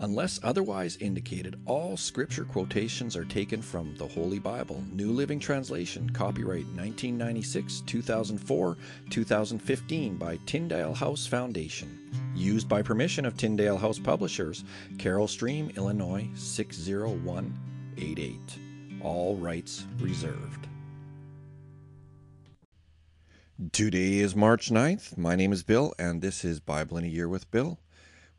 Unless otherwise indicated, all scripture quotations are taken from the Holy Bible, New Living Translation, copyright 1996, 2004, 2015 by Tyndale House Foundation. Used by permission of Tyndale House Publishers, Carol Stream, Illinois 60188. All rights reserved. Today is March 9th. My name is Bill, and this is Bible in a Year with Bill.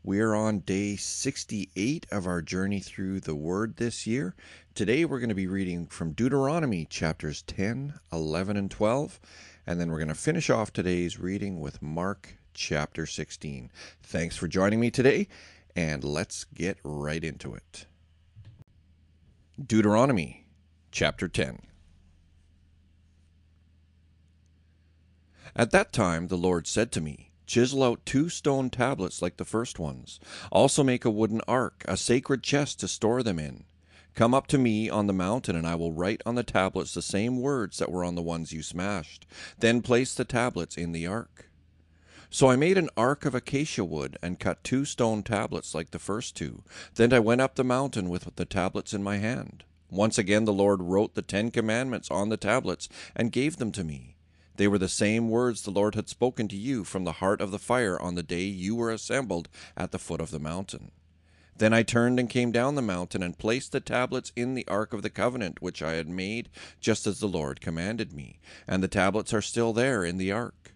We're on day 68 of our journey through the Word this year. Today we're going to be reading from Deuteronomy chapters 10, 11, and 12, and then we're going to finish off today's reading with Mark chapter 16. Thanks for joining me today, and let's get right into it. Deuteronomy chapter 10. At that time the Lord said to me, Chisel out two stone tablets like the first ones. Also make a wooden ark, a sacred chest to store them in. Come up to me on the mountain, and I will write on the tablets the same words that were on the ones you smashed. Then place the tablets in the ark. So I made an ark of acacia wood and cut two stone tablets like the first two. Then I went up the mountain with the tablets in my hand. Once again the Lord wrote the Ten Commandments on the tablets and gave them to me. They were the same words the Lord had spoken to you from the heart of the fire on the day you were assembled at the foot of the mountain. Then I turned and came down the mountain and placed the tablets in the ark of the covenant which I had made, just as the Lord commanded me, and the tablets are still there in the ark.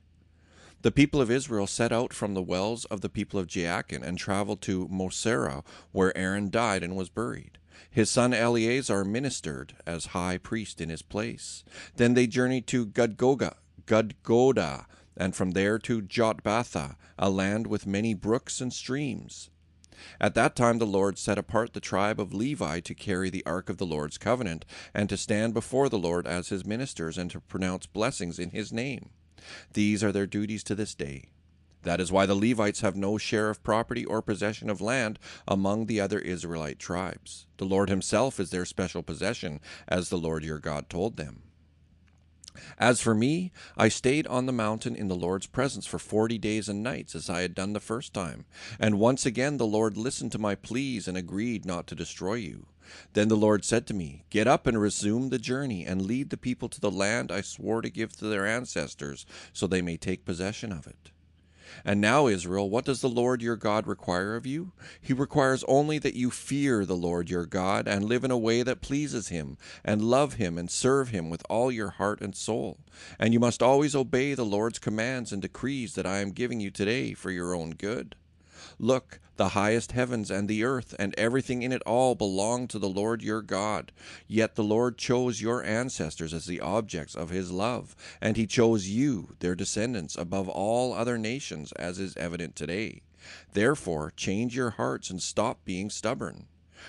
The people of Israel set out from the wells of the people of Jaakan and traveled to Moserah, where Aaron died and was buried. His son Eleazar ministered as high priest in his place. Then they journeyed to Gudgoga, Gudgodah, and from there to Jotbathah, a land with many brooks and streams. At that time the Lord set apart the tribe of Levi to carry the ark of the Lord's covenant, and to stand before the Lord as his ministers, and to pronounce blessings in his name. These are their duties to this day. That is why the Levites have no share of property or possession of land among the other Israelite tribes. The Lord himself is their special possession, as the Lord your God told them. As for me, I stayed on the mountain in the Lord's presence for forty days and nights, as I had done the first time. And once again the Lord listened to my pleas and agreed not to destroy you. Then the Lord said to me, Get up and resume the journey, and lead the people to the land I swore to give to their ancestors, so they may take possession of it. And now, Israel, what does the Lord your God require of you? He requires only that you fear the Lord your God, and live in a way that pleases him, and love him, and serve him with all your heart and soul. And you must always obey the Lord's commands and decrees that I am giving you today for your own good. Look, the highest heavens and the earth and everything in it all belong to the Lord your God. Yet the Lord chose your ancestors as the objects of his love, and he chose you, their descendants, above all other nations, as is evident today. Therefore, change your hearts and stop being stubborn.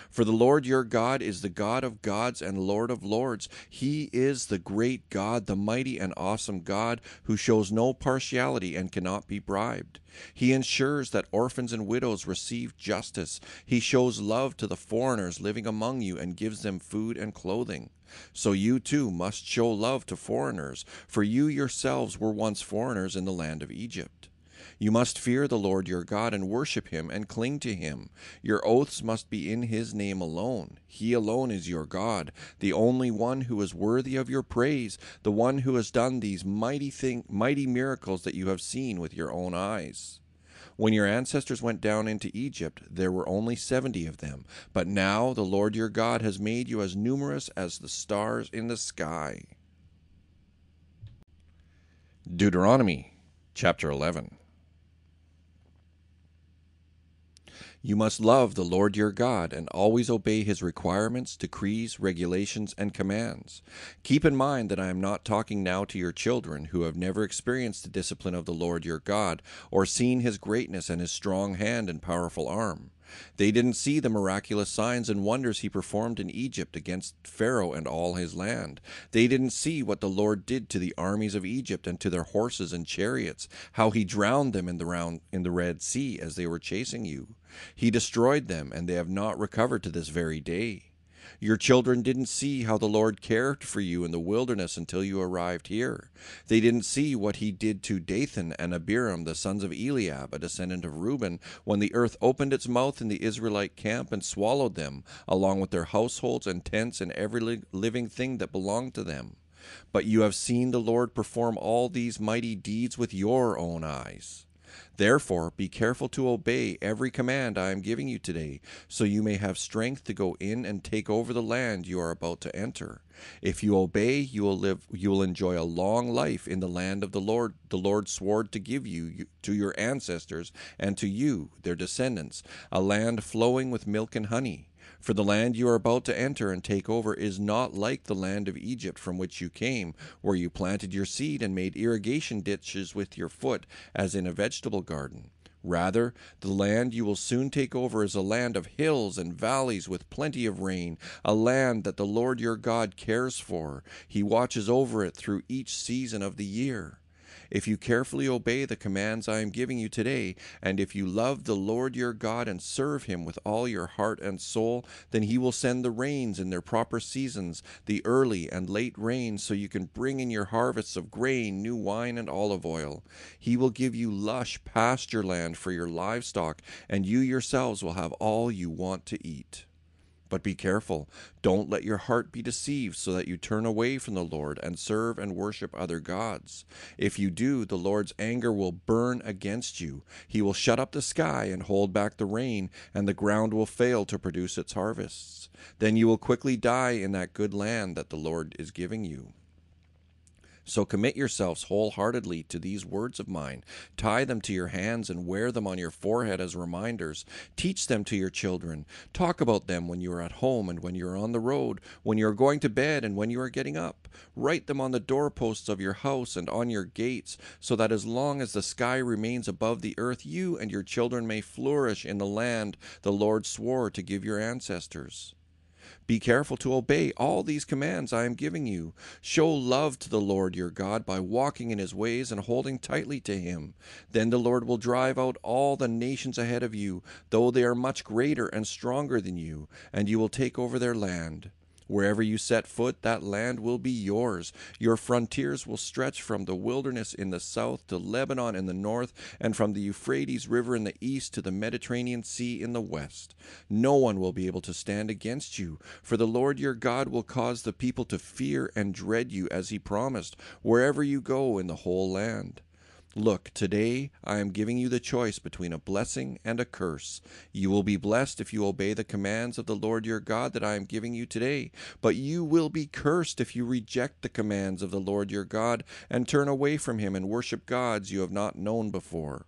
For the Lord your God is the God of gods and Lord of lords. He is the great God, the mighty and awesome God, who shows no partiality and cannot be bribed. He ensures that orphans and widows receive justice. He shows love to the foreigners living among you and gives them food and clothing. So you too must show love to foreigners, for you yourselves were once foreigners in the land of Egypt. You must fear the Lord your God and worship him and cling to him. Your oaths must be in his name alone. He alone is your God, the only one who is worthy of your praise, the one who has done these mighty thing, mighty miracles that you have seen with your own eyes. When your ancestors went down into Egypt, there were only seventy of them. But now the Lord your God has made you as numerous as the stars in the sky. Deuteronomy chapter 11. You must love the Lord your God and always obey his requirements, decrees, regulations, and commands. Keep in mind that I am not talking now to your children who have never experienced the discipline of the Lord your God or seen his greatness and his strong hand and powerful arm. They didn't see the miraculous signs and wonders he performed in Egypt against Pharaoh and all his land. They didn't see what the Lord did to the armies of Egypt and to their horses and chariots, how he drowned them in the round in the Red Sea as they were chasing you. He destroyed them, and they have not recovered to this very day. Your children didn't see how the Lord cared for you in the wilderness until you arrived here. They didn't see what he did to Dathan and Abiram, the sons of Eliab, a descendant of Reuben, when the earth opened its mouth in the Israelite camp and swallowed them, along with their households and tents and every living thing that belonged to them. But you have seen the Lord perform all these mighty deeds with your own eyes. Therefore, be careful to obey every command I am giving you today, so you may have strength to go in and take over the land you are about to enter. If you obey, you will live you will enjoy a long life in the land of the Lord the Lord swore to give you to your ancestors and to you their descendants, a land flowing with milk and honey. For the land you are about to enter and take over is not like the land of Egypt from which you came, where you planted your seed and made irrigation ditches with your foot, as in a vegetable garden. Rather, the land you will soon take over is a land of hills and valleys with plenty of rain, a land that the Lord your God cares for. He watches over it through each season of the year. If you carefully obey the commands I am giving you today, and if you love the Lord your God and serve him with all your heart and soul, then he will send the rains in their proper seasons, the early and late rains, so you can bring in your harvests of grain, new wine, and olive oil. He will give you lush pasture land for your livestock, and you yourselves will have all you want to eat. But be careful. Don't let your heart be deceived so that you turn away from the Lord and serve and worship other gods. If you do, the Lord's anger will burn against you. He will shut up the sky and hold back the rain, and the ground will fail to produce its harvests. Then you will quickly die in that good land that the Lord is giving you. So commit yourselves wholeheartedly to these words of mine. Tie them to your hands and wear them on your forehead as reminders. Teach them to your children. Talk about them when you are at home and when you are on the road, when you are going to bed and when you are getting up. Write them on the doorposts of your house and on your gates, so that as long as the sky remains above the earth, you and your children may flourish in the land the Lord swore to give your ancestors. Be careful to obey all these commands I am giving you. Show love to the Lord your God by walking in his ways and holding tightly to him. Then the Lord will drive out all the nations ahead of you, though they are much greater and stronger than you, and you will take over their land. Wherever you set foot, that land will be yours. Your frontiers will stretch from the wilderness in the south to Lebanon in the north, and from the Euphrates River in the east to the Mediterranean Sea in the west. No one will be able to stand against you, for the Lord your God will cause the people to fear and dread you as he promised, wherever you go in the whole land. Look, today I am giving you the choice between a blessing and a curse. You will be blessed if you obey the commands of the Lord your God that I am giving you today, but you will be cursed if you reject the commands of the Lord your God and turn away from him and worship gods you have not known before.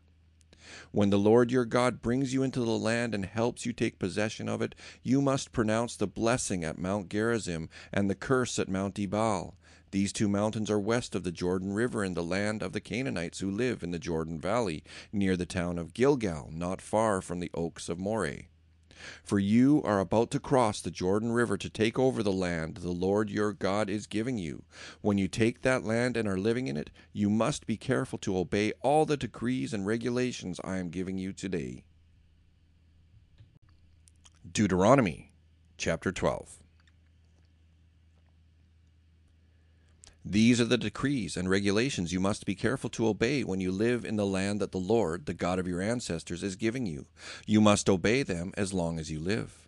When the Lord your God brings you into the land and helps you take possession of it, you must pronounce the blessing at Mount Gerizim and the curse at Mount Ebal. These two mountains are west of the Jordan River in the land of the Canaanites who live in the Jordan Valley, near the town of Gilgal, not far from the oaks of Moreh. For you are about to cross the Jordan River to take over the land the Lord your God is giving you. When you take that land and are living in it, you must be careful to obey all the decrees and regulations I am giving you today. Deuteronomy chapter 12. These are the decrees and regulations you must be careful to obey when you live in the land that the Lord, the God of your ancestors, is giving you. You must obey them as long as you live.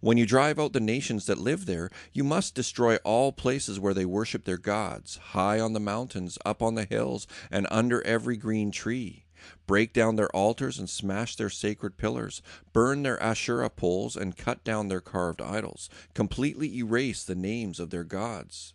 When you drive out the nations that live there, you must destroy all places where they worship their gods, high on the mountains, up on the hills, and under every green tree. Break down their altars and smash their sacred pillars. Burn their Asherah poles and cut down their carved idols. Completely erase the names of their gods.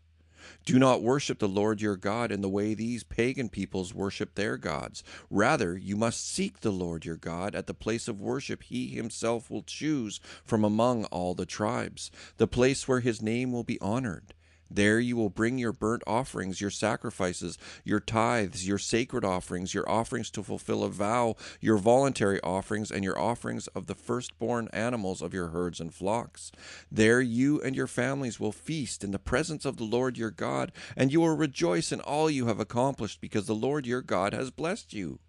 Do not worship the Lord your God in the way these pagan peoples worship their gods. Rather, you must seek the Lord your God at the place of worship he himself will choose from among all the tribes, the place where his name will be honored. There you will bring your burnt offerings, your sacrifices, your tithes, your sacred offerings, your offerings to fulfill a vow, your voluntary offerings, and your offerings of the firstborn animals of your herds and flocks. There you and your families will feast in the presence of the Lord your God, and you will rejoice in all you have accomplished, because the Lord your God has blessed you.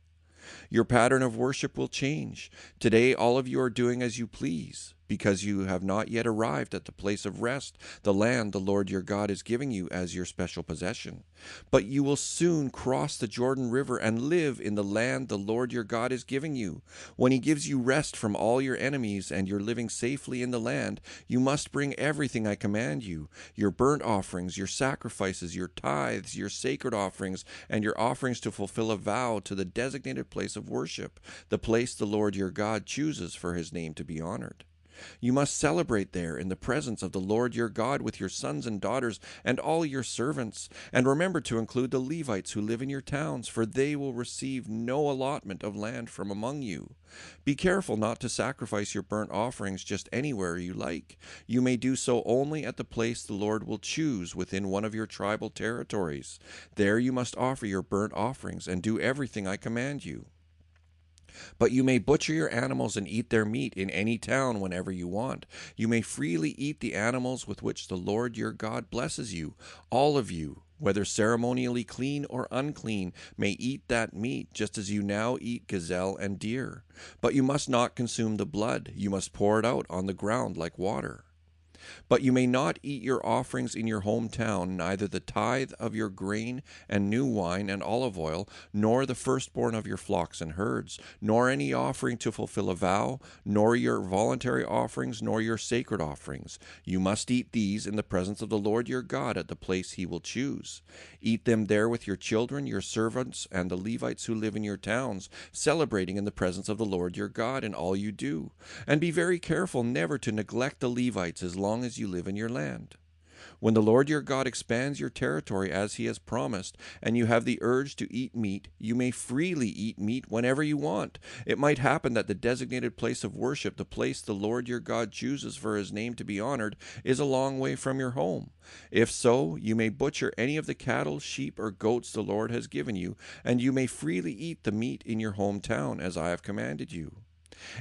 Your pattern of worship will change. Today, all of you are doing as you please. Because you have not yet arrived at the place of rest, the land the Lord your God is giving you as your special possession. But you will soon cross the Jordan River and live in the land the Lord your God is giving you. When he gives you rest from all your enemies and you're living safely in the land, you must bring everything I command you your burnt offerings, your sacrifices, your tithes, your sacred offerings, and your offerings to fulfill a vow to the designated place of worship, the place the Lord your God chooses for his name to be honored. You must celebrate there in the presence of the Lord your God with your sons and daughters and all your servants. And remember to include the Levites who live in your towns, for they will receive no allotment of land from among you. Be careful not to sacrifice your burnt offerings just anywhere you like. You may do so only at the place the Lord will choose within one of your tribal territories. There you must offer your burnt offerings and do everything I command you. But you may butcher your animals and eat their meat in any town whenever you want. You may freely eat the animals with which the Lord your God blesses you. All of you, whether ceremonially clean or unclean, may eat that meat, just as you now eat gazelle and deer. But you must not consume the blood. You must pour it out on the ground like water. But you may not eat your offerings in your hometown, neither the tithe of your grain and new wine and olive oil, nor the firstborn of your flocks and herds, nor any offering to fulfill a vow, nor your voluntary offerings, nor your sacred offerings. You must eat these in the presence of the Lord your God at the place he will choose. Eat them there with your children, your servants, and the Levites who live in your towns, celebrating in the presence of the Lord your God in all you do. And be very careful never to neglect the Levites as long long as you live in your land. When the Lord your God expands your territory as he has promised, and you have the urge to eat meat, you may freely eat meat whenever you want. It might happen that the designated place of worship, the place the Lord your God chooses for his name to be honored, is a long way from your home. If so, you may butcher any of the cattle, sheep, or goats the Lord has given you, and you may freely eat the meat in your hometown, as I have commanded you.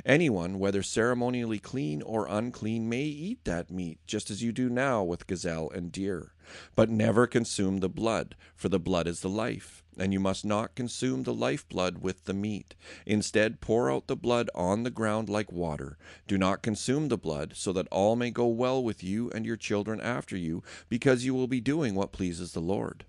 Anyone, whether ceremonially clean or unclean, may eat that meat, just as you do now with gazelle and deer. But never consume the blood, for the blood is the life, and you must not consume the life blood with the meat. Instead, pour out the blood on the ground like water. Do not consume the blood, so that all may go well with you and your children after you, because you will be doing what pleases the Lord.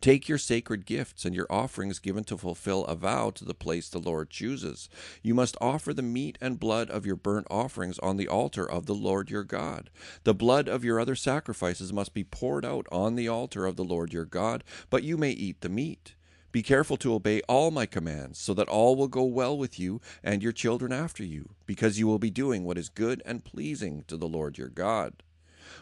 Take your sacred gifts and your offerings given to fulfill a vow to the place the Lord chooses. You must offer the meat and blood of your burnt offerings on the altar of the Lord your God. The blood of your other sacrifices must be poured out on the altar of the Lord your God, but you may eat the meat. Be careful to obey all my commands, so that all will go well with you and your children after you, because you will be doing what is good and pleasing to the Lord your God.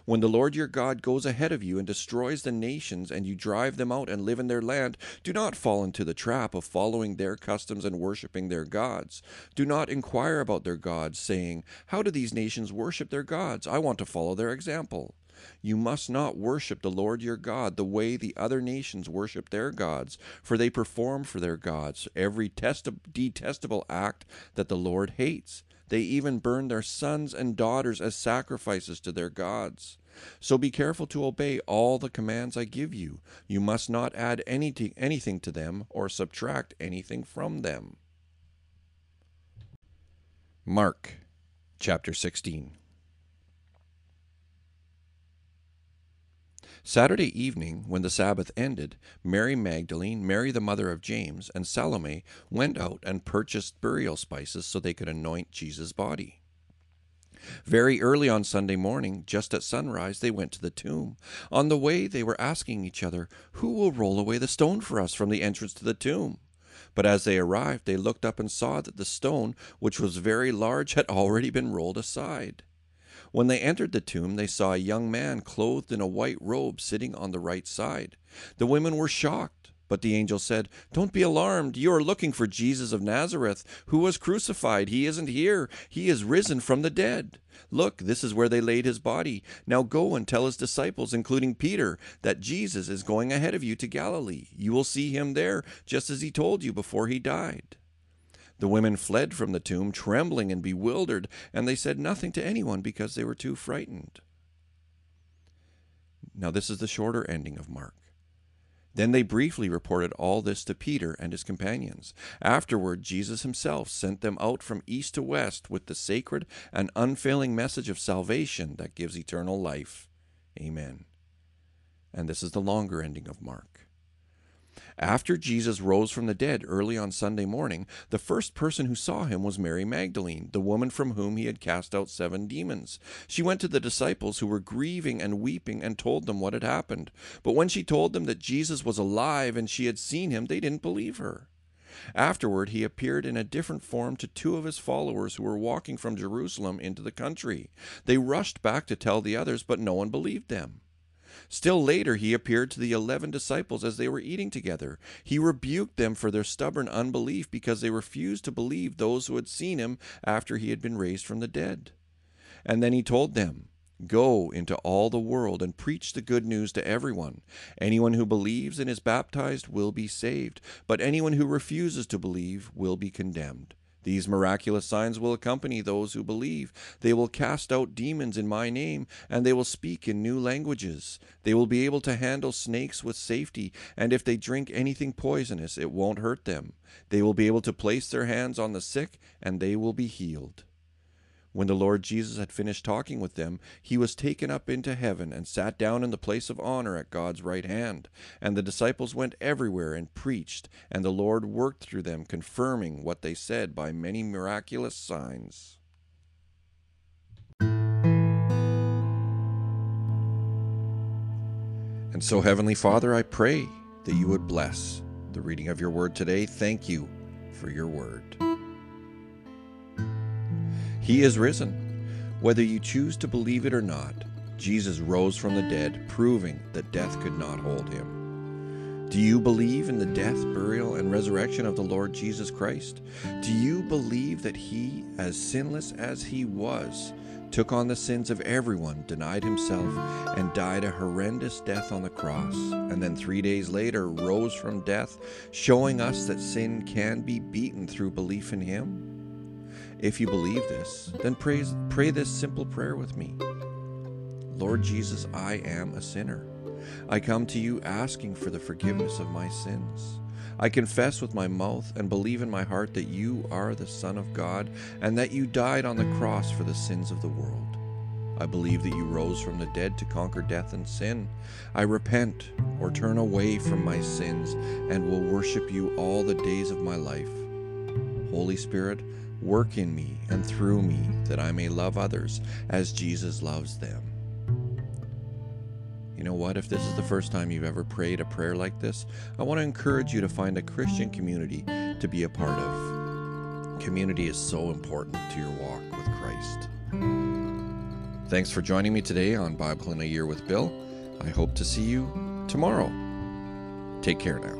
When the Lord your God goes ahead of you and destroys the nations, and you drive them out and live in their land, do not fall into the trap of following their customs and worshipping their gods. Do not inquire about their gods, saying, How do these nations worship their gods? I want to follow their example. You must not worship the Lord your God the way the other nations worship their gods, for they perform for their gods every detestable act that the Lord hates. They even burn their sons and daughters as sacrifices to their gods. So be careful to obey all the commands I give you. You must not add anything, anything to them or subtract anything from them. Mark chapter 16. Saturday evening, when the Sabbath ended, Mary Magdalene, Mary the mother of James, and Salome went out and purchased burial spices so they could anoint Jesus' body. Very early on Sunday morning, just at sunrise, they went to the tomb. On the way, they were asking each other, Who will roll away the stone for us from the entrance to the tomb? But as they arrived, they looked up and saw that the stone, which was very large, had already been rolled aside. When they entered the tomb, they saw a young man clothed in a white robe sitting on the right side. The women were shocked, but the angel said, Don't be alarmed. You are looking for Jesus of Nazareth, who was crucified. He isn't here, he is risen from the dead. Look, this is where they laid his body. Now go and tell his disciples, including Peter, that Jesus is going ahead of you to Galilee. You will see him there, just as he told you before he died. The women fled from the tomb, trembling and bewildered, and they said nothing to anyone because they were too frightened. Now, this is the shorter ending of Mark. Then they briefly reported all this to Peter and his companions. Afterward, Jesus himself sent them out from east to west with the sacred and unfailing message of salvation that gives eternal life. Amen. And this is the longer ending of Mark. After Jesus rose from the dead early on Sunday morning, the first person who saw him was Mary Magdalene, the woman from whom he had cast out seven demons. She went to the disciples who were grieving and weeping and told them what had happened. But when she told them that Jesus was alive and she had seen him, they didn't believe her. Afterward, he appeared in a different form to two of his followers who were walking from Jerusalem into the country. They rushed back to tell the others, but no one believed them. Still later, he appeared to the eleven disciples as they were eating together. He rebuked them for their stubborn unbelief because they refused to believe those who had seen him after he had been raised from the dead. And then he told them, Go into all the world and preach the good news to everyone. Anyone who believes and is baptized will be saved, but anyone who refuses to believe will be condemned. These miraculous signs will accompany those who believe. They will cast out demons in my name, and they will speak in new languages. They will be able to handle snakes with safety, and if they drink anything poisonous, it won't hurt them. They will be able to place their hands on the sick, and they will be healed. When the Lord Jesus had finished talking with them, he was taken up into heaven and sat down in the place of honor at God's right hand. And the disciples went everywhere and preached, and the Lord worked through them, confirming what they said by many miraculous signs. And so, Heavenly Father, I pray that you would bless the reading of your word today. Thank you for your word. He is risen. Whether you choose to believe it or not, Jesus rose from the dead, proving that death could not hold him. Do you believe in the death, burial, and resurrection of the Lord Jesus Christ? Do you believe that he, as sinless as he was, took on the sins of everyone, denied himself, and died a horrendous death on the cross, and then three days later rose from death, showing us that sin can be beaten through belief in him? If you believe this, then pray, pray this simple prayer with me Lord Jesus, I am a sinner. I come to you asking for the forgiveness of my sins. I confess with my mouth and believe in my heart that you are the Son of God and that you died on the cross for the sins of the world. I believe that you rose from the dead to conquer death and sin. I repent or turn away from my sins and will worship you all the days of my life. Holy Spirit, Work in me and through me that I may love others as Jesus loves them. You know what? If this is the first time you've ever prayed a prayer like this, I want to encourage you to find a Christian community to be a part of. Community is so important to your walk with Christ. Thanks for joining me today on Bible in a Year with Bill. I hope to see you tomorrow. Take care now.